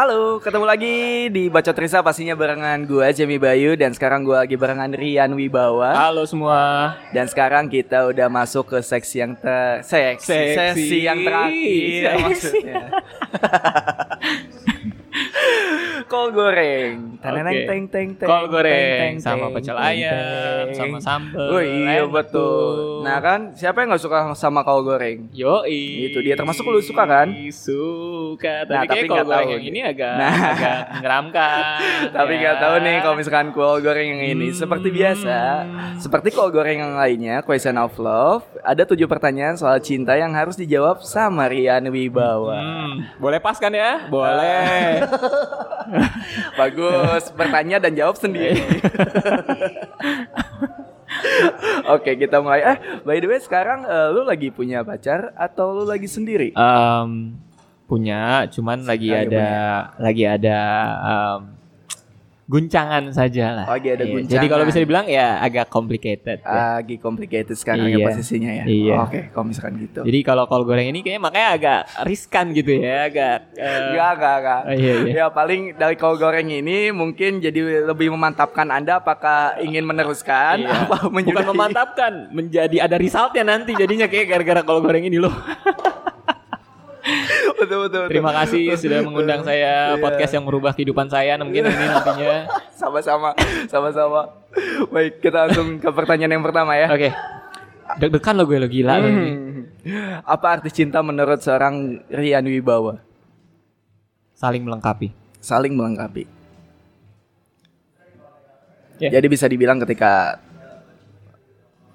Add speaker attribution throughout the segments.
Speaker 1: Halo, ketemu lagi di Bacot Risa pastinya barengan gue Jamie Bayu dan sekarang gue lagi barengan Rian Wibawa
Speaker 2: Halo semua.
Speaker 1: dan sekarang kita udah masuk ke seksi yang ter seksi,
Speaker 2: Seksi.
Speaker 1: sesi yang terakhir
Speaker 2: Seksi.
Speaker 1: maksudnya. Kol goreng. Teneneng
Speaker 2: Oke.
Speaker 1: teng teng teng.
Speaker 2: Kol goreng
Speaker 1: teng, teng,
Speaker 2: sama pecel ayam, sama sambal.
Speaker 1: Oh iya betul.
Speaker 2: tuh.
Speaker 1: Nah kan siapa yang nggak suka sama kol goreng?
Speaker 2: Yoi.
Speaker 1: Itu dia, termasuk lu suka kan?
Speaker 2: Suka. Tapi,
Speaker 1: Nah, tapi
Speaker 2: kalau
Speaker 1: nggak tahu
Speaker 2: goreng yang ini agak
Speaker 1: Nah.
Speaker 2: agak menyeramkan.
Speaker 1: Tapi
Speaker 2: ya.
Speaker 1: nggak tahu nih kalau misalkan kol goreng yang ini
Speaker 2: Hmm.
Speaker 1: seperti biasa, seperti kol goreng yang lainnya, question of love, ada tujuh pertanyaan soal cinta yang harus dijawab sama Rian Wibawa.
Speaker 2: Hmm, boleh pas kan ya? Boleh.
Speaker 1: Bagus, bertanya dan jawab sendiri. Oke, kita mulai. Eh, by the way, sekarang eh, lu lagi punya pacar atau lu lagi sendiri?
Speaker 2: Em, punya, cuman lagi
Speaker 1: Lagi
Speaker 2: ada lagi ada em, guncangan saja lah.
Speaker 1: Ada
Speaker 2: Iya,
Speaker 1: guncangan.
Speaker 2: Jadi kalau bisa dibilang ya agak complicated. ya.
Speaker 1: Lagi complicated sekarang ya
Speaker 2: Iya.
Speaker 1: posisinya ya.
Speaker 2: Iya.
Speaker 1: Oke, kalau misalkan gitu.
Speaker 2: Jadi kalau kol goreng ini kayaknya makanya agak riskan gitu ya, agak
Speaker 1: Enggak, enggak, enggak.
Speaker 2: Oh, iya, iya.
Speaker 1: Ya paling dari kol goreng ini mungkin jadi lebih memantapkan Anda apakah ingin meneruskan
Speaker 2: Iya.
Speaker 1: apa
Speaker 2: Bukan
Speaker 1: menyudahi.
Speaker 2: memantapkan, menjadi ada resultnya nanti jadinya kayak gara-gara kol goreng ini loh.
Speaker 1: betul, betul, betul.
Speaker 2: Terima kasih sudah mengundang saya
Speaker 1: Iya.
Speaker 2: podcast yang merubah kehidupan saya mungkin ini nantinya.
Speaker 1: Sama-sama, sama-sama. Baik, kita langsung ke pertanyaan yang pertama ya.
Speaker 2: Oke. Deg-degan lo gue lo gila lo ini.
Speaker 1: Hmm. Apa arti cinta menurut seorang Rian Wibawa?
Speaker 2: Saling melengkapi.
Speaker 1: Saling melengkapi.
Speaker 2: Ya.
Speaker 1: Jadi bisa dibilang ketika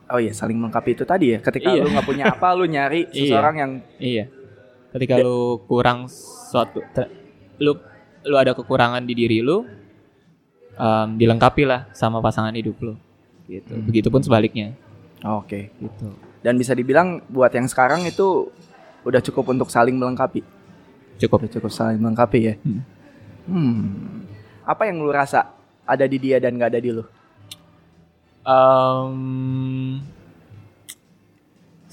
Speaker 1: Oh iya, saling melengkapi itu tadi ya. Ketika
Speaker 2: Iya.
Speaker 1: lu nggak punya apa, lu nyari
Speaker 2: Iya.
Speaker 1: seseorang yang
Speaker 2: Iya. Ketika lu kurang suatu lu lu ada kekurangan di diri lu em, dilengkapi lah sama pasangan hidup lu. Gitu.
Speaker 1: Hmm.
Speaker 2: Begitupun sebaliknya.
Speaker 1: Oke.
Speaker 2: Gitu.
Speaker 1: Dan bisa dibilang buat yang sekarang itu udah cukup untuk saling melengkapi.
Speaker 2: Cukup.
Speaker 1: Udah cukup saling melengkapi ya.
Speaker 2: Hmm.
Speaker 1: Hmm. Apa yang lu rasa ada di dia dan gak ada di lu?
Speaker 2: Em,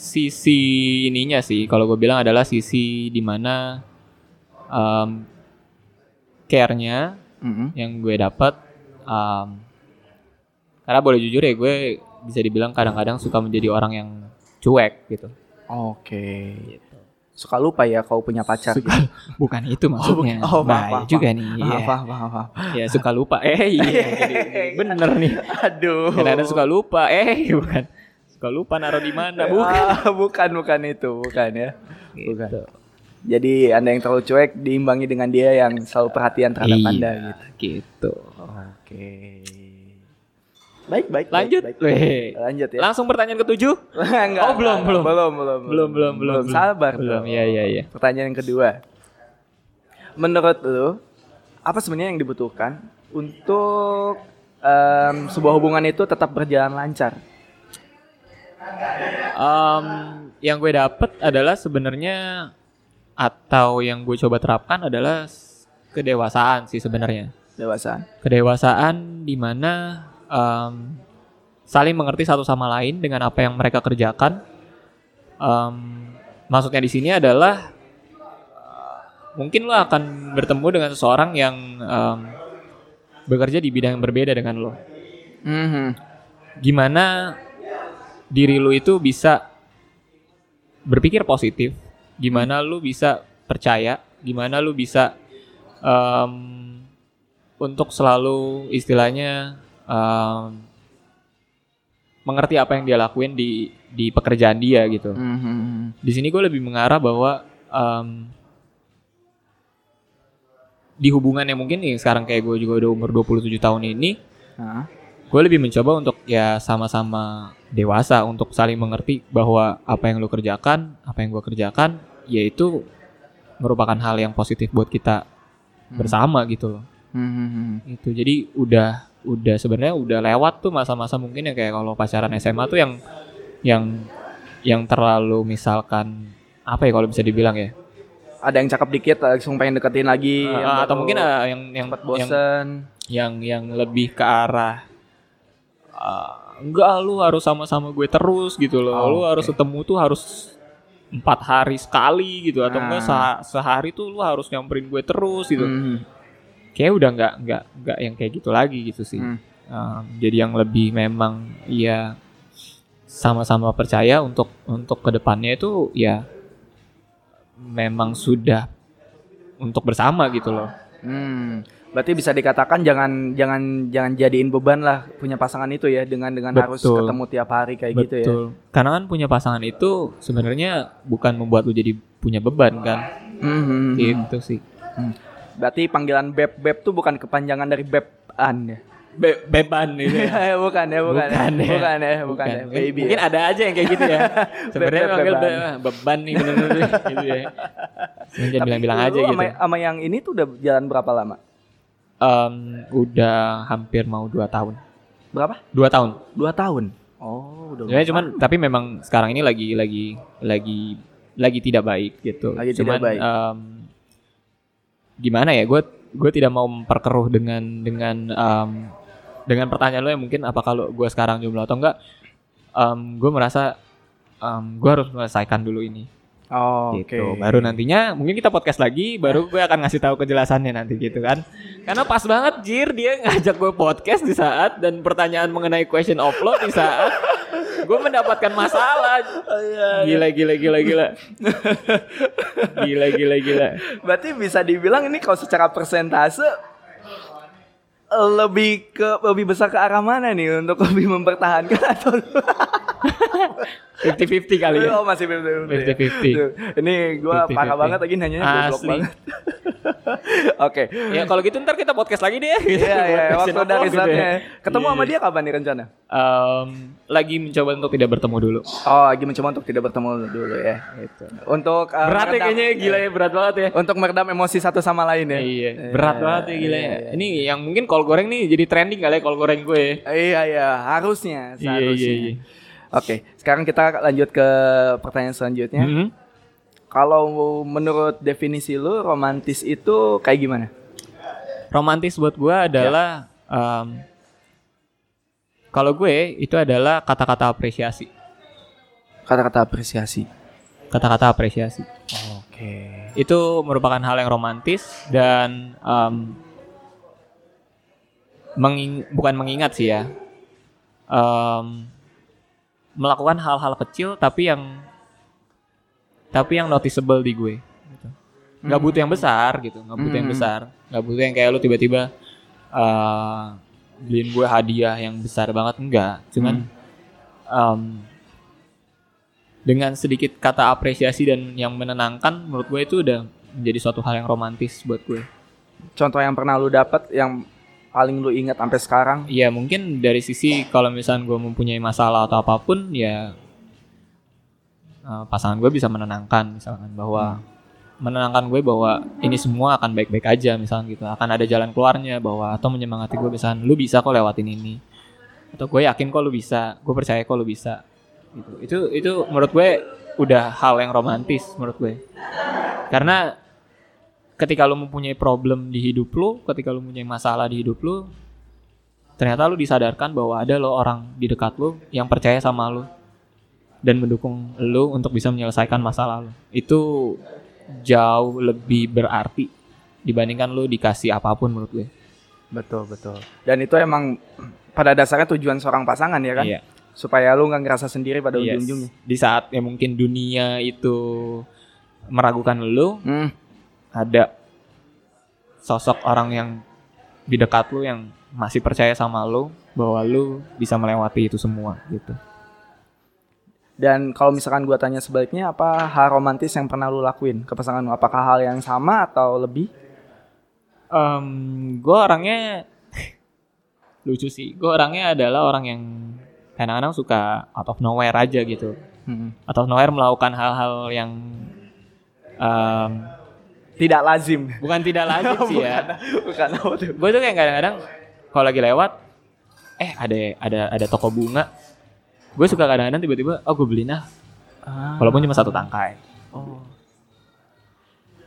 Speaker 2: sisi ininya sih kalau gue bilang adalah sisi di mana um, care-nya
Speaker 1: Mm-mm.
Speaker 2: yang gue dapat em, karena boleh jujur ya gue bisa dibilang kadang-kadang suka menjadi orang yang cuek gitu.
Speaker 1: Oke. Suka lupa ya kau punya pacar.
Speaker 2: Suka, bukan itu maksudnya.
Speaker 1: oh, maaf,
Speaker 2: Bahaya
Speaker 1: maaf,
Speaker 2: juga
Speaker 1: maaf.
Speaker 2: nih.
Speaker 1: Maaf,
Speaker 2: Iya.
Speaker 1: maaf, maaf, maaf.
Speaker 2: Ya suka lupa. Eh iya jadi bener nih.
Speaker 1: Aduh.
Speaker 2: Kadang-kadang suka lupa. Eh bukan. Suka lupa naruh di mana? Bukan.
Speaker 1: Ah, bukan, bukan itu, bukan ya. Bukan.
Speaker 2: Gitu.
Speaker 1: Jadi anda yang terlalu cuek diimbangi dengan dia yang selalu perhatian terhadap
Speaker 2: Iya,
Speaker 1: anda gitu.
Speaker 2: gitu.
Speaker 1: Oke. Baik, baik. baik,
Speaker 2: Lanjut.
Speaker 1: baik.
Speaker 2: Weh.
Speaker 1: Lanjut ya.
Speaker 2: Langsung pertanyaan ketujuh?
Speaker 1: Enggak,
Speaker 2: Oh, belum, belum.
Speaker 1: belum, belum,
Speaker 2: Belum, belum, belum.
Speaker 1: Sabar,
Speaker 2: Belum.
Speaker 1: dong.
Speaker 2: Iya, iya, iya.
Speaker 1: Pertanyaan yang kedua. Menurut lu, apa sebenarnya yang dibutuhkan untuk em, sebuah hubungan itu tetap berjalan lancar?
Speaker 2: Em, yang gue dapet adalah sebenarnya atau yang gue coba terapkan adalah kedewasaan sih sebenarnya.
Speaker 1: Dewasa.
Speaker 2: Kedewasaan di mana em, saling mengerti satu sama lain dengan apa yang mereka kerjakan. Em, maksudnya di sini adalah eh, mungkin lo akan bertemu dengan seseorang yang em, bekerja di bidang yang berbeda dengan lo.
Speaker 1: Mhm.
Speaker 2: Gimana diri lu itu bisa berpikir positif, gimana lu bisa percaya, gimana lu bisa em, untuk selalu istilahnya em, mengerti apa yang dia lakuin di di pekerjaan dia gitu.
Speaker 1: Mhm.
Speaker 2: Di sini gue lebih mengarah bahwa em, di hubungan yang mungkin nih sekarang kayak gue juga udah umur 27 tahun ini,
Speaker 1: Nah,
Speaker 2: gue lebih mencoba untuk ya sama-sama dewasa untuk saling mengerti bahwa apa yang lo kerjakan, apa yang gue kerjakan, yaitu merupakan hal yang positif buat kita bersama gitu loh.
Speaker 1: Mhm.
Speaker 2: Itu jadi udah udah sebenarnya udah lewat tuh masa-masa mungkin yang kayak kalau pacaran SMA tuh yang yang yang terlalu misalkan apa ya kalau bisa dibilang ya
Speaker 1: Ada yang cakep dikit langsung pengen deketin lagi.
Speaker 2: Ah, atau mungkin ah, yang yang
Speaker 1: cepet
Speaker 2: yang
Speaker 1: bosen.
Speaker 2: yang yang lebih ke arah ah, enggak lu harus sama-sama gue terus gitu loh.
Speaker 1: Oh,
Speaker 2: lu harus
Speaker 1: oke.
Speaker 2: ketemu tuh harus empat hari sekali gitu atau
Speaker 1: Nah.
Speaker 2: enggak seha- sehari tuh lu harus nyamperin gue terus gitu
Speaker 1: Hmm.
Speaker 2: kayak udah nggak nggak nggak yang kayak gitu lagi gitu sih
Speaker 1: Hmm.
Speaker 2: Um, jadi yang lebih memang ya sama-sama percaya untuk untuk ke depannya itu ya memang sudah untuk bersama gitu loh
Speaker 1: Hmm. Berarti bisa dikatakan jangan jangan jangan jadiin beban lah punya pasangan itu ya dengan dengan harus
Speaker 2: Betul.
Speaker 1: ketemu tiap hari kayak gitu ya.
Speaker 2: betul karena kan punya pasangan itu sebenarnya bukan membuat lu jadi punya beban kan
Speaker 1: Hmm, hmm, hmm.
Speaker 2: gitu sih
Speaker 1: Hmm. Berarti panggilan beb beb tuh bukan kepanjangan dari beban ya.
Speaker 2: Be- beban itu ya.
Speaker 1: bukan ya, bukan. ya.
Speaker 2: Bukan ya.
Speaker 1: Bukan ya, bukan ya. Baby.
Speaker 2: Mungkin
Speaker 1: ya.
Speaker 2: ada aja yang kayak gitu ya. Sebenarnya
Speaker 1: Beb-
Speaker 2: manggil
Speaker 1: beban.
Speaker 2: be- beban nih bener-bener gitu ya. Jangan bilang-bilang aja gitu.
Speaker 1: Sama yang ini tuh udah jalan berapa lama?
Speaker 2: Em, udah hampir mau dua tahun.
Speaker 1: Berapa?
Speaker 2: Dua tahun.
Speaker 1: Dua tahun. Oh, udah.
Speaker 2: Ya cuman tapi memang sekarang ini lagi lagi lagi lagi tidak baik gitu.
Speaker 1: Lagi
Speaker 2: cuman
Speaker 1: tidak baik.
Speaker 2: em, gimana ya? Gue gue tidak mau memperkeruh dengan dengan em, dengan pertanyaan lo yang mungkin apa kalau gue sekarang jomblo atau enggak? gue merasa gue harus menyelesaikan dulu ini.
Speaker 1: Oh, oke.
Speaker 2: gitu. Baru nantinya mungkin kita podcast lagi, baru gue akan ngasih tahu kejelasannya nanti gitu kan. Karena pas banget Jir dia ngajak gue podcast di saat dan pertanyaan mengenai question of law di saat gue mendapatkan masalah. Gila gila gila gila. Gila gila gila.
Speaker 1: Berarti bisa dibilang ini kalau secara persentase lebih ke lebih besar ke arah mana nih untuk lebih mempertahankan atau
Speaker 2: 50-50 kali ya.
Speaker 1: Oh masih 50-50.
Speaker 2: 50-50.
Speaker 1: Tuh, Ini gua
Speaker 2: 50-50.
Speaker 1: parah banget lagi nanya goblok banget. Oke.
Speaker 2: Ya kalau gitu ntar kita podcast lagi deh.
Speaker 1: Iya iya
Speaker 2: Question
Speaker 1: waktu
Speaker 2: law gitu ya.
Speaker 1: Ketemu
Speaker 2: Iya,
Speaker 1: sama
Speaker 2: iya.
Speaker 1: dia kapan nih rencana?
Speaker 2: Em, lagi mencoba untuk tidak bertemu dulu.
Speaker 1: Oh, lagi mencoba untuk tidak bertemu dulu ya.
Speaker 2: Gitu.
Speaker 1: Untuk uh,
Speaker 2: Berat ya kayaknya gila ya berat banget ya.
Speaker 1: Untuk meredam emosi satu sama lain ya.
Speaker 2: Iya, berat banget ya gila ya. Ini yang mungkin kol goreng nih jadi trending kali ya kol goreng gue.
Speaker 1: Iya iya harusnya
Speaker 2: Iya,
Speaker 1: seharusnya.
Speaker 2: iya, iya.
Speaker 1: Oke, sekarang kita lanjut ke pertanyaan selanjutnya.
Speaker 2: Mhm.
Speaker 1: Kalau menurut definisi lu romantis itu kayak gimana?
Speaker 2: Romantis buat gue adalah em, kalau gue itu adalah kata-kata apresiasi.
Speaker 1: Kata-kata apresiasi.
Speaker 2: Kata-kata apresiasi.
Speaker 1: Oke.
Speaker 2: Itu merupakan hal yang romantis dan em, menging- bukan mengingat sih ya. Em, melakukan hal-hal kecil tapi yang tapi yang noticeable di gue. gitu. Nggak butuh yang besar gitu, nggak butuh yang
Speaker 1: Hmm.
Speaker 2: besar, nggak butuh yang kayak lu tiba-tiba eh, beliin gue hadiah yang besar banget enggak. Cuman em, dengan sedikit kata apresiasi dan yang menenangkan, menurut gue itu udah menjadi suatu hal yang romantis buat gue.
Speaker 1: Contoh yang pernah lu dapat yang paling lu ingat sampai sekarang?
Speaker 2: Iya mungkin dari sisi kalau misalnya gue mempunyai masalah atau apa pun ya eh, pasangan gue bisa menenangkan misalkan bahwa menenangkan gue bahwa ini semua akan baik-baik aja misalkan gitu. Akan ada jalan keluarnya bahwa atau menyemangati gue misalkan lu bisa kok lewatin ini. Atau gue yakin kok lu bisa gue percaya kok lu bisa gitu. Itu itu menurut gue udah hal yang romantis menurut gue karena ketika lu mempunyai problem di hidup lu, ketika lu mempunyai masalah di hidup lu, ternyata lu disadarkan bahwa ada lo orang di dekat lu yang percaya sama lu dan mendukung lu untuk bisa menyelesaikan masalah lu. Itu jauh lebih berarti dibandingkan lu dikasih apa pun menurut gue.
Speaker 1: Betul betul. Dan itu emang pada dasarnya tujuan seorang pasangan ya kan?
Speaker 2: Iya.
Speaker 1: Supaya lu nggak ngerasa sendiri pada
Speaker 2: Yes.
Speaker 1: ujung-ujungnya.
Speaker 2: Di saat ya mungkin dunia itu meragukan lu,
Speaker 1: Hmm.
Speaker 2: ada sosok orang yang di dekat lu yang masih percaya sama lu bahwa lu bisa melewati itu semua gitu.
Speaker 1: Dan kalau misalkan gua tanya sebaliknya apa hal romantis yang pernah lu lakuin ke pasangan lu? Apakah hal yang sama atau lebih?
Speaker 2: Em, gue orangnya lucu sih. Gue orangnya adalah orang yang kadang-kadang suka out of nowhere aja gitu.
Speaker 1: Hmm.
Speaker 2: Out of nowhere melakukan hal-hal yang em,
Speaker 1: Tidak lazim.
Speaker 2: bukan tidak lazim sih ya.
Speaker 1: Bukan tuh?
Speaker 2: Gue tuh kayak kadang-kadang kalau lagi lewat, eh ada ada ada toko bunga. Gue suka kadang-kadang tiba-tiba, oh gue beliin ah,
Speaker 1: Ah.
Speaker 2: walaupun cuma satu tangkai.
Speaker 1: Oh.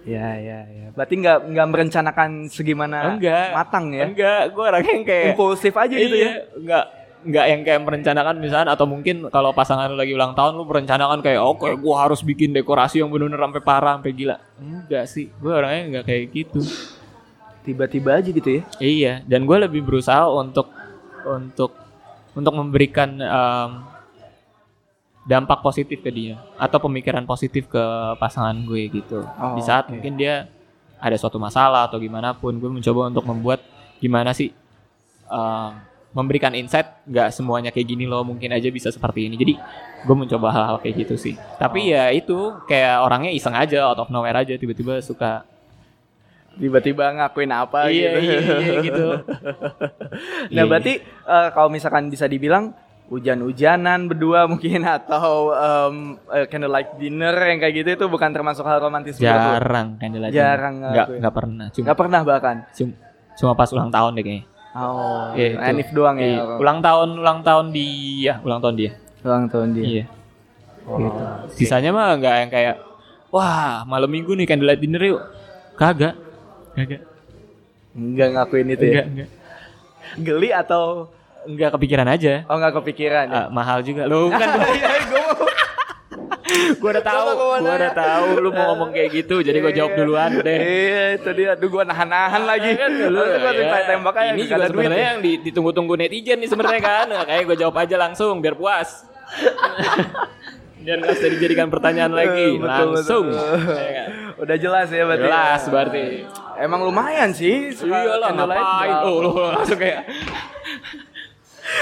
Speaker 1: Ya ya ya. Berarti nggak nggak merencanakan segimana
Speaker 2: Enggak.
Speaker 1: matang ya?
Speaker 2: Enggak, gue orangnya yang kayak
Speaker 1: Impulsif aja gitu
Speaker 2: iya,
Speaker 1: ya?
Speaker 2: Enggak, nggak yang kayak merencanakan misalnya atau mungkin kalau pasangan lu lagi ulang tahun lu merencanakan kayak oke gua harus bikin dekorasi yang bener-bener sampai parah sampai gila enggak sih gua orangnya nggak kayak gitu
Speaker 1: Tiba-tiba aja gitu ya.
Speaker 2: iya dan gua lebih berusaha untuk untuk untuk memberikan em, dampak positif ke dia atau pemikiran positif ke pasangan gue gitu
Speaker 1: Oh,
Speaker 2: di saat
Speaker 1: oke.
Speaker 2: mungkin dia ada suatu masalah atau gimana pun gue mencoba untuk membuat gimana sih em, memberikan insight nggak semuanya kayak gini loh mungkin aja bisa seperti ini. Jadi gue mencoba hal-hal kayak gitu sih. Tapi ya itu kayak orangnya iseng aja out of nowhere aja tiba-tiba suka
Speaker 1: Tiba-tiba ngakuin apa
Speaker 2: iya,
Speaker 1: gitu.
Speaker 2: iya iya gitu.
Speaker 1: Nah,
Speaker 2: Iya,
Speaker 1: berarti eh, kalau misalkan bisa dibilang hujan-hujanan berdua mungkin atau em, eh, candlelight dinner yang kayak gitu itu bukan termasuk hal romantis
Speaker 2: jarang candlelight
Speaker 1: Jarang
Speaker 2: nggak nggak pernah cuma
Speaker 1: Nggak pernah bahkan.
Speaker 2: cuma, cuma pas ulang tahun deh kayaknya
Speaker 1: Oh,
Speaker 2: Iya, itu.
Speaker 1: Enif doang ya.
Speaker 2: Iya, ulang tahun ulang tahun dia ulang tahun dia
Speaker 1: Ulang tahun dia.
Speaker 2: iya gitu. sisanya mah nggak yang kayak wah malam minggu nih candlelight dinner yuk kagak kagak
Speaker 1: Enggak ngakuin itu ya.
Speaker 2: enggak enggak
Speaker 1: Geli atau
Speaker 2: enggak kepikiran aja
Speaker 1: oh enggak kepikiran ya?
Speaker 2: Ah, mahal juga lu kan
Speaker 1: Iya, gua
Speaker 2: udah tahu
Speaker 1: gua
Speaker 2: udah
Speaker 1: nanya.
Speaker 2: tahu lu mau ngomong kayak gitu jadi gua jawab duluan deh
Speaker 1: Iya, itu dia. Aduh gua nahan-nahan lagi.
Speaker 2: kan lu
Speaker 1: Harusnya gua
Speaker 2: ya.
Speaker 1: tembak aja
Speaker 2: ini juga sebenarnya
Speaker 1: ya.
Speaker 2: yang di- ditunggu-tunggu netizen nih sebenarnya kan Nah, kayak gue jawab aja langsung biar puas biar nggak usah dijadikan pertanyaan lagi
Speaker 1: Betul,
Speaker 2: langsung
Speaker 1: betul.
Speaker 2: Ya kan?
Speaker 1: Udah jelas ya berarti.
Speaker 2: jelas berarti
Speaker 1: Emang lumayan sih.
Speaker 2: iya lah
Speaker 1: candlelight.
Speaker 2: ngapain oh lu langsung kayak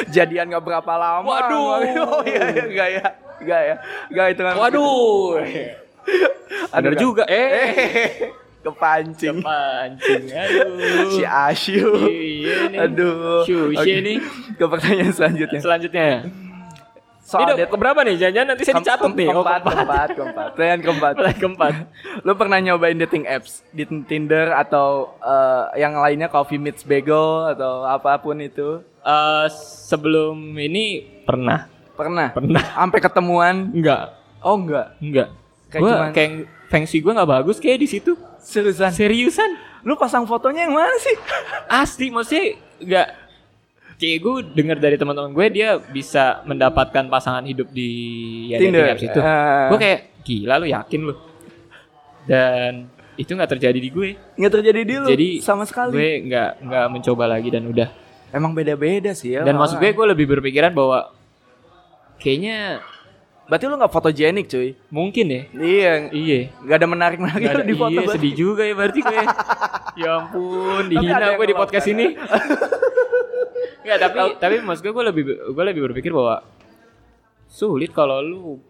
Speaker 1: Jadian nggak berapa lama.
Speaker 2: Waduh.
Speaker 1: Oh iya, iya enggak ya. Enggak ya. Enggak itu kan.
Speaker 2: waduh bener
Speaker 1: Aduh,
Speaker 2: juga eh
Speaker 1: kepancing.
Speaker 2: pancing aduh
Speaker 1: Si Asyu.
Speaker 2: Iya nih.
Speaker 1: Aduh.
Speaker 2: Syusye
Speaker 1: Oke.
Speaker 2: nih.
Speaker 1: Ke pertanyaan selanjutnya.
Speaker 2: selanjutnya
Speaker 1: Soal
Speaker 2: ini keberapa nih jangan nanti saya dicatat nih oh
Speaker 1: keempat, keempat, keempat. Pertanyaan keempat.
Speaker 2: Pertanyaan keempat
Speaker 1: Lu pernah nyobain dating apps di Tinder atau eh, yang lainnya Coffee Meets Bagel atau apa pun itu?
Speaker 2: Eh, sebelum ini pernah
Speaker 1: Pernah?
Speaker 2: pernah
Speaker 1: Sampai ketemuan?
Speaker 2: enggak
Speaker 1: Oh enggak.
Speaker 2: enggak
Speaker 1: Kayak
Speaker 2: gua
Speaker 1: cuman-
Speaker 2: kayak feng shui gue nggak bagus kayak di situ
Speaker 1: Seriusan?
Speaker 2: seriusan
Speaker 1: Lu pasang fotonya yang mana sih?
Speaker 2: asli maksudnya enggak kayak gue dengar dari teman-teman gue dia bisa mendapatkan pasangan hidup di ya,
Speaker 1: Tinder.
Speaker 2: apps itu
Speaker 1: Ah.
Speaker 2: gue kayak gila lu yakin lu dan itu nggak terjadi di gue
Speaker 1: Nggak terjadi di lu
Speaker 2: jadi
Speaker 1: sama sekali.
Speaker 2: gue nggak nggak mencoba lagi dan udah
Speaker 1: Emang beda-beda sih ya.
Speaker 2: dan maksud gue gue lebih berpikiran bahwa kayaknya
Speaker 1: Berarti lu nggak fotogenik cuy.
Speaker 2: mungkin ya
Speaker 1: Iya,
Speaker 2: iya
Speaker 1: nggak ada menarik-menarik
Speaker 2: Nggak ada-
Speaker 1: di foto
Speaker 2: iya,
Speaker 1: berarti.
Speaker 2: sedih juga ya berarti gue. ya ampun, dihina
Speaker 1: yang
Speaker 2: gue di podcast ini. Enggak, tapi tapi maksud gue gue lebih gue lebih berpikir bahwa sulit kalau lu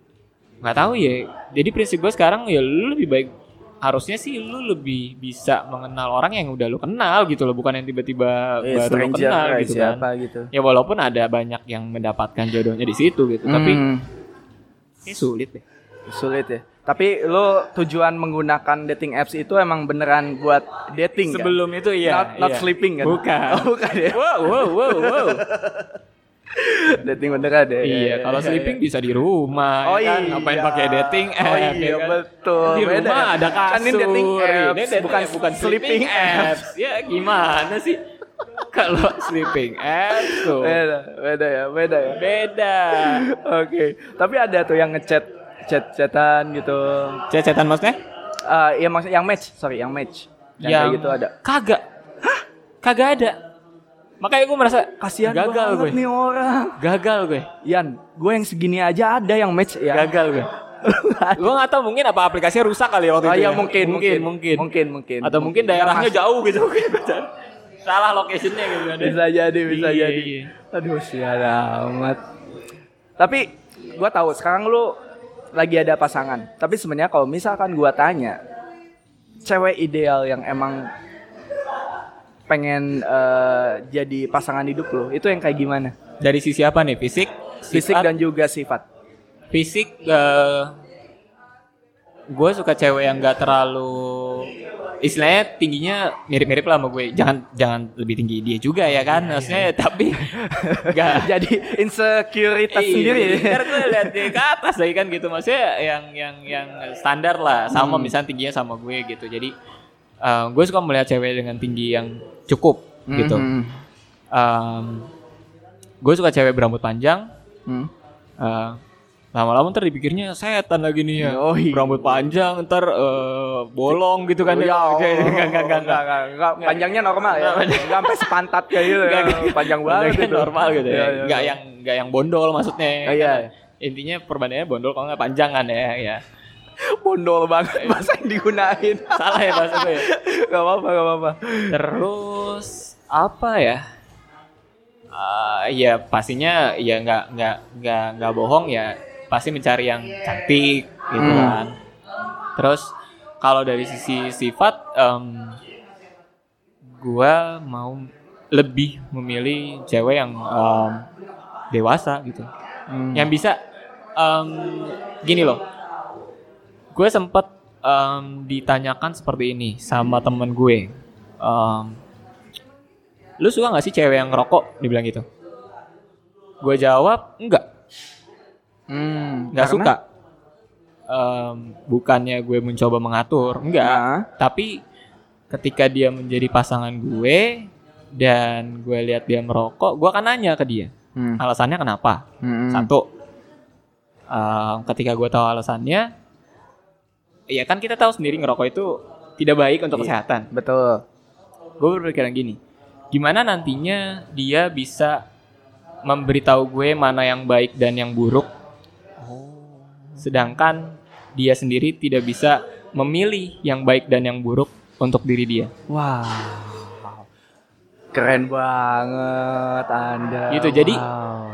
Speaker 2: nggak tahu ya. Jadi prinsip gue sekarang ya lu lebih baik harusnya sih lu lebih bisa mengenal orang yang udah lu kenal gitu loh, bukan yang tiba-tiba
Speaker 1: Eh,
Speaker 2: baru lu kenal gitu
Speaker 1: siapa
Speaker 2: kan.
Speaker 1: gitu.
Speaker 2: Ya walaupun ada banyak yang mendapatkan jodohnya di situ gitu, tapi
Speaker 1: Hmm,
Speaker 2: ini sulit deh.
Speaker 1: sulit ya. Tapi lu tujuan menggunakan dating apps itu emang beneran buat dating kan?
Speaker 2: Sebelum itu iya.
Speaker 1: not, not
Speaker 2: iya.
Speaker 1: sleeping kan?
Speaker 2: Bukan.
Speaker 1: Oh, bukan ya.
Speaker 2: Wow, wow, wow, wow.
Speaker 1: dating beneran ya.
Speaker 2: Iya, kalau sleeping bisa di rumah.
Speaker 1: Oh
Speaker 2: ya kan?
Speaker 1: iya.
Speaker 2: Ngapain pakai dating app?
Speaker 1: Oh
Speaker 2: ya
Speaker 1: iya
Speaker 2: kan?
Speaker 1: betul.
Speaker 2: Di
Speaker 1: Beda
Speaker 2: rumah
Speaker 1: ya.
Speaker 2: ada kasur.
Speaker 1: Kan ini dating apps,
Speaker 2: dating
Speaker 1: bukan
Speaker 2: bukan sleeping apps. Ya gimana sih? Kalau sleeping apps tuh
Speaker 1: Beda, beda ya, beda ya.
Speaker 2: beda.
Speaker 1: Oke, tapi ada tuh yang ngechat chat-chatan gitu.
Speaker 2: Cecetan maksudnya?
Speaker 1: Eh ya maksud yang match, sorry, yang match. Yang, kayak gitu ada.
Speaker 2: Kagak. Kagak ada. Makanya gue merasa
Speaker 1: Kasihan
Speaker 2: gagal
Speaker 1: banget
Speaker 2: gue.
Speaker 1: nih orang.
Speaker 2: Gagal gue.
Speaker 1: Yan, gue yang segini aja ada yang match ya.
Speaker 2: Gagal gue. gue gak tahu mungkin apa aplikasinya rusak kali ya waktu
Speaker 1: Oh
Speaker 2: itu.
Speaker 1: iya
Speaker 2: ya.
Speaker 1: mungkin,
Speaker 2: mungkin, mungkin.
Speaker 1: mungkin, mungkin.
Speaker 2: Atau mungkin daerahnya jauh gitu. Salah locationnya gitu kan.
Speaker 1: Bisa jadi, bisa
Speaker 2: Iya,
Speaker 1: jadi.
Speaker 2: iya.
Speaker 1: Aduh, sial amat. Tapi gua tahu sekarang lu lagi ada pasangan. Tapi sebenarnya kalau misalkan gua tanya, cewek ideal yang emang pengen eh, jadi pasangan hidup lo, itu yang kayak gimana?
Speaker 2: Dari sisi apa nih? Fisik?
Speaker 1: Fisik
Speaker 2: Sifat?
Speaker 1: dan juga sifat.
Speaker 2: fisik gue suka cewek yang gak terlalu istilahnya tingginya mirip-mirip lah sama gue jangan jangan lebih tinggi dia juga ya kan maksudnya tapi gak
Speaker 1: jadi insecuritas sendiri.
Speaker 2: Ntar gue liat dia ke atas lagi kan gitu Maksudnya yang yang yang standar lah Sama misalnya tingginya sama gue gitu Jadi eh, gue suka melihat cewek dengan tinggi yang cukup gitu
Speaker 1: Mhm.
Speaker 2: Em, gue suka cewek berambut panjang
Speaker 1: Hmm.
Speaker 2: eh, lama-lama ntar dipikirnya setan lagi nih ya
Speaker 1: Yoi.
Speaker 2: berambut panjang ntar eh, bolong gitu kan
Speaker 1: Oh,
Speaker 2: ya
Speaker 1: ya, Allah.
Speaker 2: enggak, enggak, enggak, enggak.
Speaker 1: enggak, enggak. Panjangnya normal ya. Enggak sampai sepantat kayak gitu. ya. Panjang banget
Speaker 2: Panjangnya
Speaker 1: itu.
Speaker 2: normal gitu ya
Speaker 1: Iya, iya, iya.
Speaker 2: yang nggak yang bondol maksudnya
Speaker 1: Ah, iya.
Speaker 2: Intinya perbandingannya bondol kalau nggak panjangan ya ya
Speaker 1: bondol banget bahasa yang digunain.
Speaker 2: salah ya bahasa gue ya
Speaker 1: Gak apa-apa, gak apa-apa.
Speaker 2: Terus apa ya? Ah, ya pastinya ya nggak nggak nggak nggak bohong ya pasti mencari yang cantik gitu
Speaker 1: Hmm.
Speaker 2: kan. Terus kalau dari sisi sifat, em, gua mau lebih memilih cewek yang em, dewasa gitu,
Speaker 1: Hmm.
Speaker 2: yang bisa em, gini loh. Gue sempet em, ditanyakan seperti ini sama temen gue. Em, lu suka gak sih cewek yang ngerokok? Dibilang gitu. Gue jawab enggak,
Speaker 1: Hmm,
Speaker 2: nggak
Speaker 1: karena-
Speaker 2: suka. Em, bukannya gue mencoba mengatur, enggak.
Speaker 1: Nah,
Speaker 2: Tapi ketika dia menjadi pasangan gue dan gue lihat dia merokok, gue akan nanya ke dia
Speaker 1: hmm.
Speaker 2: alasannya kenapa.
Speaker 1: Hmm.
Speaker 2: Satu, em, ketika gue tahu alasannya, ya kan kita tahu sendiri ngerokok itu tidak baik untuk
Speaker 1: Iya.
Speaker 2: kesehatan.
Speaker 1: Betul.
Speaker 2: Gue berpikiran gini, gimana nantinya dia bisa memberitahu gue mana yang baik dan yang buruk, sedangkan dia sendiri tidak bisa memilih yang baik dan yang buruk untuk diri dia.
Speaker 1: Wow. Keren banget Anda.
Speaker 2: Gitu, jadi-
Speaker 1: Wow.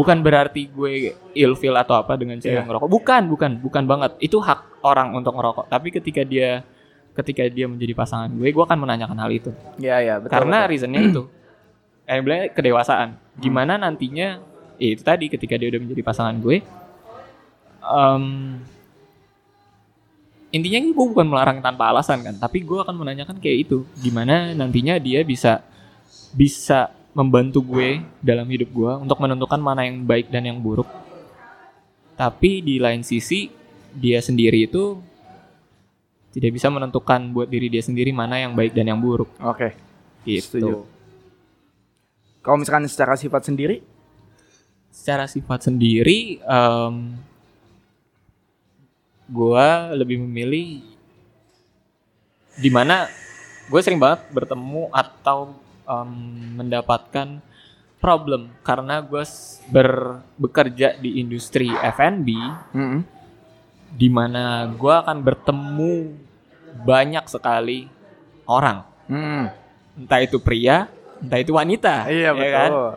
Speaker 2: Bukan berarti gue ilfil atau apa dengan cewek yang ngerokok. Bukan, bukan, bukan banget. Itu hak orang untuk ngerokok. Tapi ketika dia ketika dia menjadi pasangan gue, gue akan menanyakan hal itu.
Speaker 1: Ya ya betul.
Speaker 2: Karena
Speaker 1: betul.
Speaker 2: reasonnya itu. Kayak bilang kedewasaan. Gimana nantinya? Ya itu tadi ketika dia udah menjadi pasangan gue. em, intinya gue bukan melarang tanpa alasan kan, tapi gue akan menanyakan kayak itu. Gimana nantinya dia bisa bisa membantu gue dalam hidup gue untuk menentukan mana yang baik dan yang buruk. Tapi di lain sisi dia sendiri itu tidak bisa menentukan buat diri dia sendiri mana yang baik dan yang buruk.
Speaker 1: Oke.
Speaker 2: Gitu.
Speaker 1: Setuju. Kalau misalkan secara sifat sendiri,
Speaker 2: Secara sifat sendiri, em, gua lebih memilih di mana gue sering banget bertemu atau em, mendapatkan problem karena gue ber, bekerja di industri F&B
Speaker 1: Mm-mm.
Speaker 2: di mana gue akan bertemu banyak sekali orang
Speaker 1: Mm.
Speaker 2: entah itu pria entah itu wanita
Speaker 1: Iya
Speaker 2: ya kan?
Speaker 1: betul.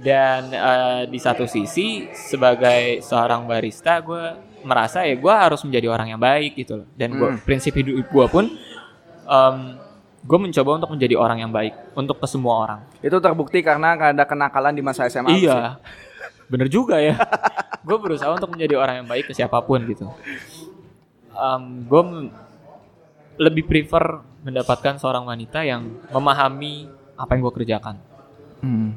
Speaker 2: dan eh, di satu sisi sebagai seorang barista gue merasa ya gue harus menjadi orang yang baik gitu loh dan gua,
Speaker 1: Hmm.
Speaker 2: prinsip hidup gue pun gue mencoba untuk menjadi orang yang baik untuk ke semua orang
Speaker 1: Itu terbukti karena ada kenakalan di masa SMA.
Speaker 2: iya bener juga ya gue berusaha untuk menjadi orang yang baik ke siapa pun gitu gue lebih prefer mendapatkan seorang wanita yang memahami apa yang gue kerjakan
Speaker 1: Hmm.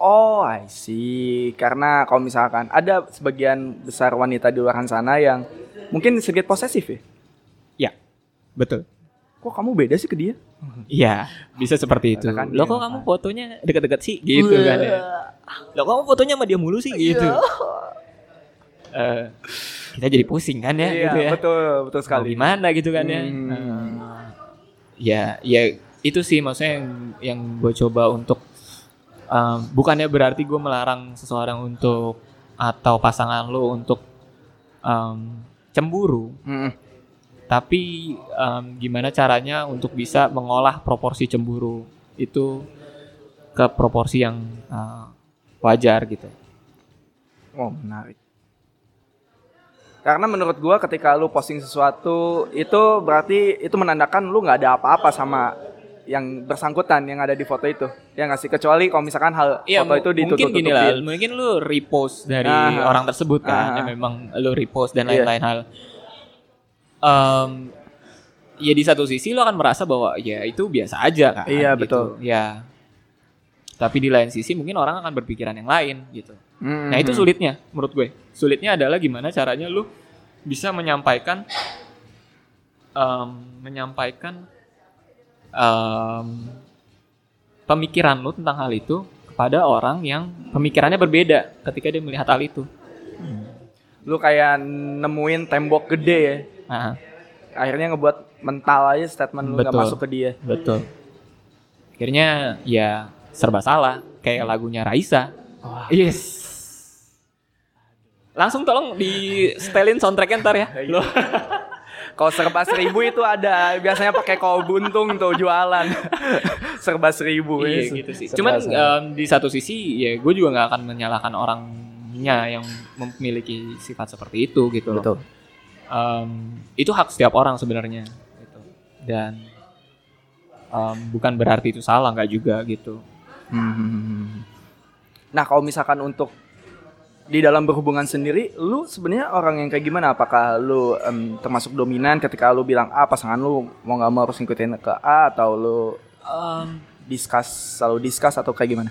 Speaker 1: Oh, I see. Karena kalau misalkan ada sebagian besar wanita di luar sana yang mungkin sedikit posesif ya.
Speaker 2: ya betul
Speaker 1: Kok kamu beda sih ke dia?
Speaker 2: Iya, bisa seperti itu.
Speaker 1: Katakan
Speaker 2: Lo kok kamu fotonya deket-deket sih, gitu kan ya. Lo kamu fotonya sama dia mulu sih, gitu. Eh, kita jadi pusing kan ya,
Speaker 1: iya,
Speaker 2: gitu ya.
Speaker 1: betul, betul
Speaker 2: Mau
Speaker 1: sekali.
Speaker 2: gimana gitu kan ya.
Speaker 1: Hmm.
Speaker 2: Eh, ya, ya itu sih maksudnya yang, yang gue coba untuk em, bukannya berarti gue melarang seseorang untuk atau pasangan lo untuk em, cemburu,
Speaker 1: Mm-mm.
Speaker 2: Tapi em, gimana caranya untuk bisa mengolah proporsi cemburu itu ke proporsi yang eh, wajar gitu.
Speaker 1: Oh, menarik. Karena menurut gua ketika lu posting sesuatu itu berarti itu menandakan lu nggak ada apa-apa sama yang bersangkutan yang ada di foto itu. Ya nggak sih kecuali kalau misalkan hal
Speaker 2: Iya,
Speaker 1: foto itu
Speaker 2: mungkin gini lah, mungkin lu repost dari
Speaker 1: Ah,
Speaker 2: orang tersebut kan,
Speaker 1: ah,
Speaker 2: yang
Speaker 1: ah.
Speaker 2: memang lu repost dan
Speaker 1: Iya.
Speaker 2: lain-lain hal. Em, ya di satu sisi lu akan merasa bahwa ya itu biasa aja kan.
Speaker 1: Iya,
Speaker 2: gitu.
Speaker 1: betul.
Speaker 2: Ya. Tapi di lain sisi mungkin orang akan berpikiran yang lain gitu.
Speaker 1: Mm-mm.
Speaker 2: Nah itu sulitnya menurut gue. Sulitnya adalah gimana caranya lu bisa menyampaikan em, menyampaikan em, pemikiran lu tentang hal itu kepada orang yang pemikirannya berbeda ketika dia melihat hal itu.
Speaker 1: Lu kayak nemuin tembok gede ya.
Speaker 2: Nah,
Speaker 1: Akhirnya ngebuat mental aja statement lu nggak
Speaker 2: Betul.
Speaker 1: masuk ke dia.
Speaker 2: betul. Akhirnya ya serba salah kayak lagunya Raisa. Yes. Langsung tolong di setelin soundtracknya ntar ya. Lo.
Speaker 1: Kalau serba seribu itu ada biasanya pakai kol buntung tuh jualan. serba seribu
Speaker 2: Iya
Speaker 1: ya.
Speaker 2: gitu sih.
Speaker 1: Serba
Speaker 2: Cuman em, di satu sisi ya gue juga nggak akan menyalahkan orangnya yang memiliki sifat seperti itu gitu loh.
Speaker 1: betul.
Speaker 2: Em, itu hak setiap orang sebenarnya gitu. Dan em, bukan berarti itu salah nggak juga gitu.
Speaker 1: Hmm. Nah, kalau misalkan untuk di dalam berhubungan sendiri, lu sebenarnya orang yang kayak gimana? Apakah lu em, termasuk dominan ketika lu bilang A, pasangan lu mau nggak mau harus ngikutin ke A atau lu
Speaker 2: Em,
Speaker 1: discuss selalu discuss atau kayak gimana?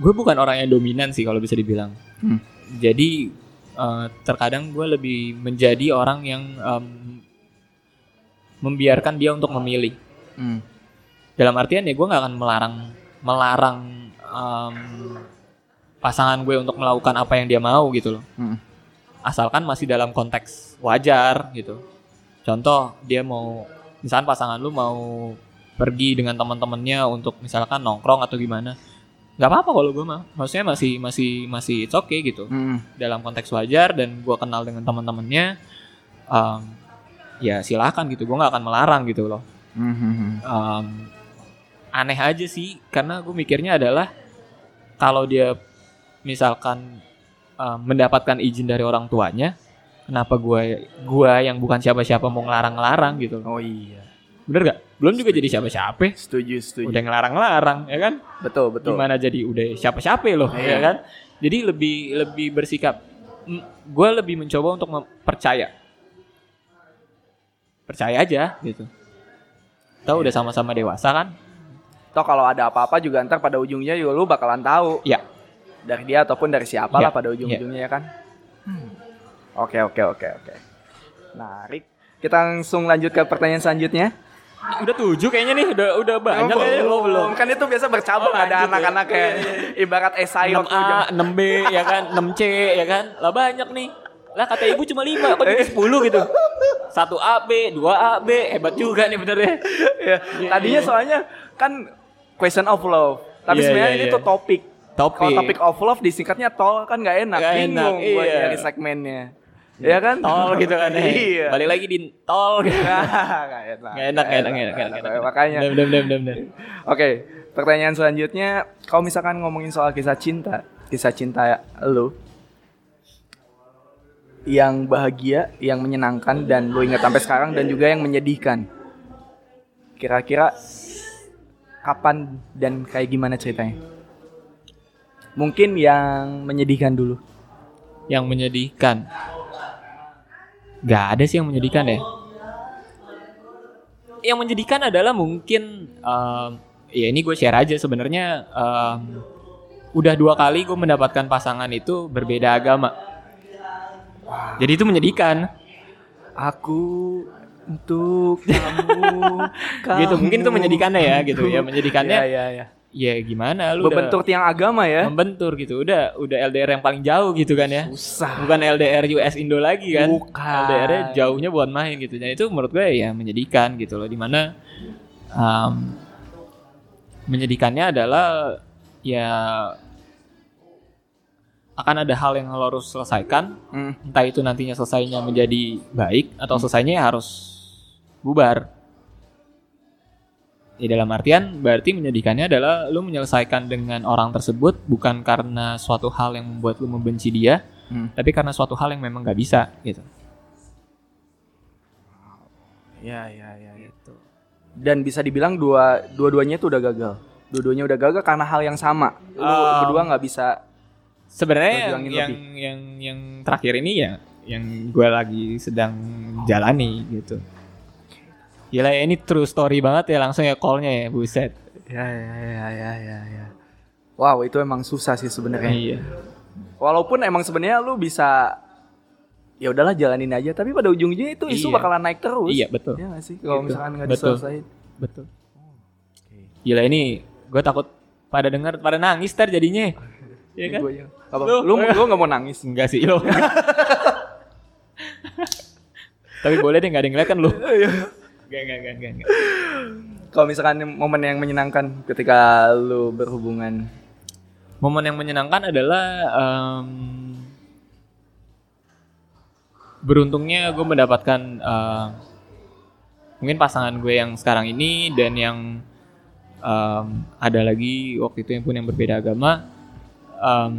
Speaker 2: gue bukan orang yang dominan sih kalau bisa dibilang.
Speaker 1: Hmm.
Speaker 2: Jadi eh, terkadang gue lebih menjadi orang yang em, membiarkan dia untuk memilih.
Speaker 1: Hmm.
Speaker 2: Dalam artian ya gue nggak akan melarang melarang em, pasangan gue untuk melakukan apa yang dia mau gitu loh.
Speaker 1: Hmm.
Speaker 2: Asalkan masih dalam konteks wajar gitu. Contoh dia mau misalkan pasangan lu mau pergi dengan teman-temannya untuk misalkan nongkrong atau gimana nggak apa-apa kalau gue mah maksudnya masih masih masih it's okay gitu
Speaker 1: Hmm.
Speaker 2: dalam konteks wajar dan gue kenal dengan teman-temannya um, ya silahkan gitu gue nggak akan melarang gitu loh
Speaker 1: Hmm, hmm, hmm.
Speaker 2: Um, aneh aja sih karena gue mikirnya adalah kalau dia misalkan um, mendapatkan izin dari orang tuanya kenapa gue gua yang bukan siapa-siapa mau ngelarang-ngelarang gitu
Speaker 1: Oh iya.
Speaker 2: Bener gak belum juga jadi siapa-siapa
Speaker 1: Setuju, setuju.
Speaker 2: udah ngelarang-larang ya kan
Speaker 1: Betul, betul.
Speaker 2: gimana jadi udah siapa-siapa loh
Speaker 1: Iya.
Speaker 2: ya kan jadi lebih lebih bersikap gue lebih mencoba untuk percaya percaya aja gitu tahu udah sama-sama dewasa kan
Speaker 1: Toh kalau ada apa-apa juga ntar pada ujungnya juga lu bakalan tahu.
Speaker 2: ya
Speaker 1: Dari dia ataupun dari siapa
Speaker 2: Iya,
Speaker 1: lah pada ujung-ujungnya ya kan. Hmm. Oke, oke, oke, oke. Menarik. Kita langsung lanjut ke pertanyaan selanjutnya.
Speaker 2: Udah tujuh kayaknya nih udah udah banyak
Speaker 1: Oh,
Speaker 2: kayaknya oh, belum
Speaker 1: Kan itu biasa bercabang
Speaker 2: Oh,
Speaker 1: ada
Speaker 2: lanjut ya.
Speaker 1: anak-anak kayak ibarat esai waktu jam
Speaker 2: 6A, 6B ya kan, 6C ya kan. Lah banyak nih. Lah kata ibu cuma 5, kok jadi 10 gitu. 1 AB, 2 AB, hebat juga nih bener ya.
Speaker 1: ya. Tadinya soalnya kan question of love. Tapi
Speaker 2: Iya,
Speaker 1: sebenarnya
Speaker 2: iya,
Speaker 1: ini
Speaker 2: iya.
Speaker 1: tuh topik.
Speaker 2: Topik.
Speaker 1: Kalau topik of love disingkatnya tol kan nggak enak.
Speaker 2: Nggak
Speaker 1: Bingung
Speaker 2: enak,
Speaker 1: buat
Speaker 2: iya.
Speaker 1: segmennya. Ya kan?
Speaker 2: Tol gitu kan ya.
Speaker 1: iya.
Speaker 2: Balik lagi di tol gitu.
Speaker 1: Nggak enak.
Speaker 2: Gak enak, gak enak, gak enak.
Speaker 1: Makanya.
Speaker 2: Bener, bener, bener, bener.
Speaker 1: Oke, pertanyaan selanjutnya, kalau misalkan ngomongin soal kisah cinta, kisah cinta lu yang bahagia, yang menyenangkan dan lu ingat sampai sekarang dan juga yang menyedihkan. Kira-kira kapan dan kayak gimana ceritanya? Mungkin yang menyedihkan dulu.
Speaker 2: Yang menyedihkan. Gak ada sih yang menyedihkan ya. Yang menyedihkan adalah mungkin em, ya ini gue share aja sebenarnya em, udah dua kali gue mendapatkan pasangan itu berbeda agama. Jadi itu menyedihkan.
Speaker 1: Aku untuk kamu,
Speaker 2: Gitu mungkin itu
Speaker 1: kamu
Speaker 2: menyedihkannya ya gitu ya menyedihkannya.
Speaker 1: Ya, ya, ya.
Speaker 2: Ya gimana lu udah
Speaker 1: Membentur tiang agama ya.
Speaker 2: membentur gitu. Udah udah LDR yang paling jauh gitu kan ya.
Speaker 1: Susah.
Speaker 2: bukan LDR US Indo lagi kan
Speaker 1: Bukan.
Speaker 2: LDR-nya jauhnya buat main gitu dan itu menurut gue ya menyedihkan gitu loh di mana um, menyedihkannya adalah ya akan ada hal yang lo harus selesaikan
Speaker 1: Hmm.
Speaker 2: entah itu nantinya selesainya menjadi baik atau selesainya ya harus bubar ya dalam artian berarti menyedihkannya adalah lu menyelesaikan dengan orang tersebut bukan karena suatu hal yang membuat lu membenci dia
Speaker 1: Hmm.
Speaker 2: tapi karena suatu hal yang memang gak bisa gitu.
Speaker 1: Ya, ya, ya, itu. Dan bisa dibilang dua dua-duanya itu udah gagal. Dua-duanya udah gagal karena hal yang sama. Lu
Speaker 2: Um,
Speaker 1: berdua nggak bisa.
Speaker 2: Sebenarnya yang yang, yang yang terakhir ini ya yang gue lagi sedang jalani gitu. Gila ya ini true story banget ya langsung ya callnya ya buset.
Speaker 1: Ya, ya, ya, ya, ya, ya. Wow, itu emang susah sih sebenarnya.
Speaker 2: Iya.
Speaker 1: Walaupun emang sebenarnya lu bisa ya udahlah jalanin aja, tapi pada ujungnya itu isu
Speaker 2: Iya.
Speaker 1: bakalan naik terus.
Speaker 2: Iya betul.
Speaker 1: Ya nggak sih? Kalau
Speaker 2: Gitu.
Speaker 1: misalkan nggak
Speaker 2: Betul.
Speaker 1: diselesain.
Speaker 2: Betul. Gila ini gue takut pada denger pada nangis tar jadinya. Iya kan?
Speaker 1: Gua yang- apa?
Speaker 2: Lu-
Speaker 1: Lu lu nggak mau nangis?
Speaker 2: Enggak sih lo. Tapi boleh deh nggak ada yang ngeliat kan lo. Enggak enggak enggak. enggak.
Speaker 1: Kalau misalkan momen yang menyenangkan ketika lu berhubungan
Speaker 2: Momen yang menyenangkan adalah em, beruntungnya gue mendapatkan eh, mungkin pasangan gue yang sekarang ini dan yang em, ada lagi waktu itu yang pun yang berbeda agama. em,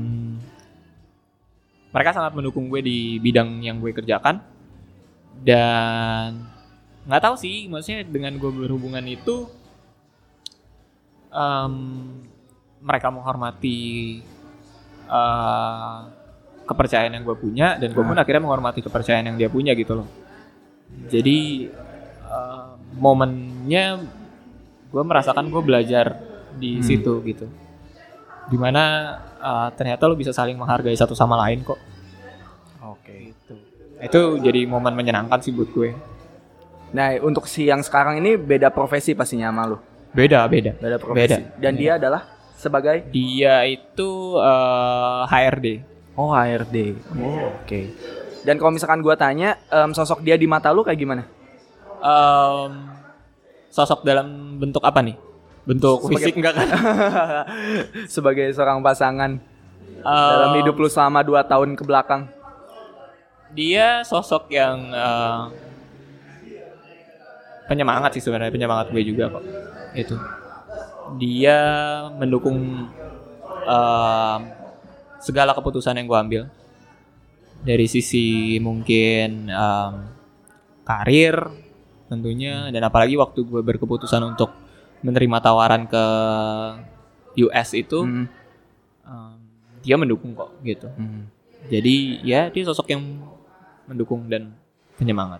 Speaker 2: mereka sangat mendukung gue di bidang yang gue kerjakan dan nggak tahu sih maksudnya dengan gue berhubungan itu em, mereka menghormati eh, kepercayaan yang gue punya dan gue pun akhirnya menghormati kepercayaan yang dia punya gitu loh. Jadi eh, momennya gue merasakan gue belajar di
Speaker 1: Hmm.
Speaker 2: situ gitu. Di mana eh, ternyata lo bisa saling menghargai satu sama lain kok.
Speaker 1: Oke.
Speaker 2: itu itu jadi momen menyenangkan sih buat gue
Speaker 1: Nah, untuk si yang sekarang ini beda profesi pastinya sama lu.
Speaker 2: beda beda
Speaker 1: Beda profesi.
Speaker 2: Beda.
Speaker 1: Dan dia adalah sebagai
Speaker 2: dia itu eh, HRD
Speaker 1: oh HRD. Oh, oke. Dan kalau misalkan gua tanya, em, sosok dia di mata lu kayak gimana?
Speaker 2: Em, sosok dalam bentuk apa nih? Bentuk
Speaker 1: Sebagai-
Speaker 2: fisik enggak kan?
Speaker 1: sebagai seorang pasangan
Speaker 2: Em,
Speaker 1: dalam hidup lu selama 2 tahun ke belakang.
Speaker 2: Dia sosok yang eh, penyemangat sih sebenarnya, penyemangat gue juga kok. Itu. Dia mendukung em, segala keputusan yang gue ambil. Dari sisi mungkin em, karir tentunya dan apalagi waktu gue berkeputusan untuk menerima tawaran ke US itu
Speaker 1: Hmm.
Speaker 2: em, dia mendukung kok gitu.
Speaker 1: Hmm.
Speaker 2: Jadi ya dia sosok yang mendukung dan penyemangat.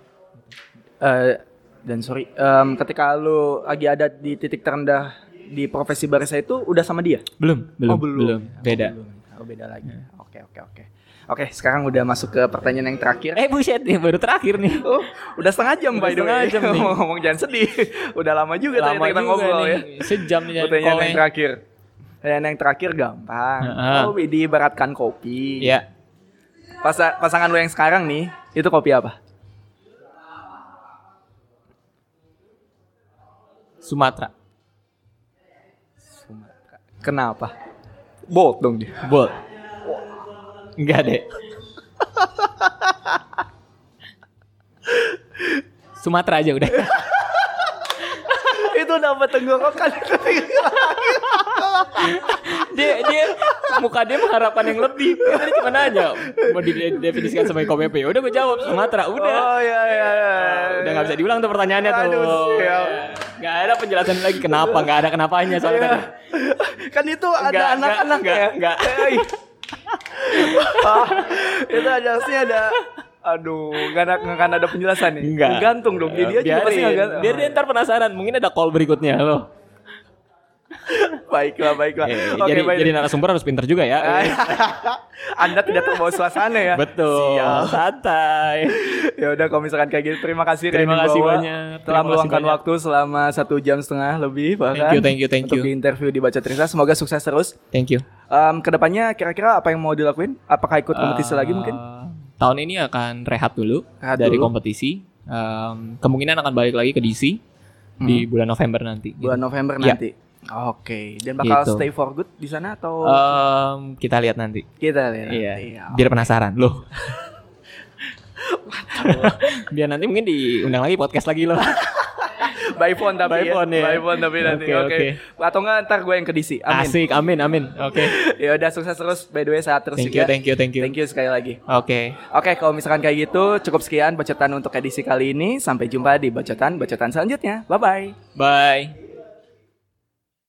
Speaker 1: Eh, dan sorry, em, ketika lu lagi ada di titik terendah di profesi barista itu udah sama dia?
Speaker 2: Belum,
Speaker 1: Oh, belum.
Speaker 2: Beda.
Speaker 1: Oh, belum. Oh, beda lagi. Oke, oke, oke. Oke, sekarang udah masuk ke pertanyaan yang terakhir.
Speaker 2: Eh buset nih baru terakhir nih.
Speaker 1: Oh, udah setengah jam
Speaker 2: Udah
Speaker 1: by the way.
Speaker 2: setengah jam nih.
Speaker 1: Ngomong jangan sedih. Udah lama juga tadi
Speaker 2: Lama
Speaker 1: kita
Speaker 2: juga
Speaker 1: ngobrol
Speaker 2: nih.
Speaker 1: ya.
Speaker 2: Sejam nih
Speaker 1: Pertanyaan yang terakhir. Pertanyaan yang terakhir gampang.
Speaker 2: Heeh.
Speaker 1: Oh, diibaratkan kopi.
Speaker 2: Ya,
Speaker 1: Pasa- pasangan lu yang sekarang nih, itu kopi apa?
Speaker 2: Sumatera.
Speaker 1: Sumatera. Kenapa? Bold dong dia.
Speaker 2: Bold. Enggak deh. Sumatera aja udah.
Speaker 1: itu dapat tenggorokan.
Speaker 2: dia dia muka dia mengharapkan yang lebih. Dia tadi cuma nanya mau didefinisikan sebagai? Ya Udah gue jawab Sumatera. Udah.
Speaker 1: oh iya iya iya.
Speaker 2: Udah nggak bisa diulang tuh pertanyaannya tuh.
Speaker 1: Aduh, siap.
Speaker 2: Nggak ada penjelasan lagi kenapa, nggak ada kenapanya soalnya
Speaker 1: Iya.
Speaker 2: tadi.
Speaker 1: kan itu ada anak-anak ya.
Speaker 2: enggak.
Speaker 1: Eh, ah, itu ada harusnya ada aduh nggak ada akan ada penjelasan nih
Speaker 2: Enggak.
Speaker 1: gantung dong dia, dia juga pasti nggak gantung
Speaker 2: biar dia ntar penasaran. Mungkin ada call berikutnya loh.
Speaker 1: Baiklah baiklah
Speaker 2: Eh,
Speaker 1: oke
Speaker 2: jadi
Speaker 1: baik
Speaker 2: jadi narasumber harus pinter juga ya.
Speaker 1: anda tidak terbawa suasana ya
Speaker 2: Betul.
Speaker 1: Siap.
Speaker 2: Santai.
Speaker 1: ya udah kalau misalkan kayak gitu terima kasih
Speaker 2: Terima
Speaker 1: Randy
Speaker 2: kasih
Speaker 1: Bawa
Speaker 2: banyak.
Speaker 1: telah meluangkan waktu selama satu jam setengah lebih bahkan
Speaker 2: Thank you, thank you, thank
Speaker 1: untuk
Speaker 2: you.
Speaker 1: interview di Baca Trisa semoga sukses terus
Speaker 2: Thank you.
Speaker 1: Em, ke depannya kira-kira apa yang mau dilakuin apakah ikut kompetisi
Speaker 2: Eh,
Speaker 1: lagi mungkin
Speaker 2: Tahun ini akan rehat dulu
Speaker 1: Rehat
Speaker 2: dari
Speaker 1: dulu.
Speaker 2: kompetisi. Em, kemungkinan akan balik lagi ke DC di bulan November nanti. gitu.
Speaker 1: bulan November
Speaker 2: Iya.
Speaker 1: nanti Oke, dan bakal
Speaker 2: Gitu.
Speaker 1: stay for good di sana atau
Speaker 2: Em, kita lihat nanti.
Speaker 1: kita lihat?
Speaker 2: Iya.
Speaker 1: nanti. Ya.
Speaker 2: Biar penasaran loh. Biar nanti mungkin diundang lagi podcast lagi loh.
Speaker 1: By phone tapi
Speaker 2: By
Speaker 1: ya.
Speaker 2: phone ya.
Speaker 1: By phone tapi nanti.
Speaker 2: Oke,
Speaker 1: Oke.
Speaker 2: oke.
Speaker 1: Atau enggak ntar gue yang ke DC. Amin.
Speaker 2: Asik, amin, amin. Oke.
Speaker 1: Ya udah sukses terus. By the way sehat terus
Speaker 2: Thank
Speaker 1: juga.
Speaker 2: you, thank you, thank you.
Speaker 1: Thank you sekali lagi.
Speaker 2: Oke.
Speaker 1: Oke, kalau misalkan kayak gitu cukup sekian bacotan untuk edisi kali ini. Sampai jumpa di bacotan bacotan selanjutnya. Bye bye.
Speaker 2: Bye.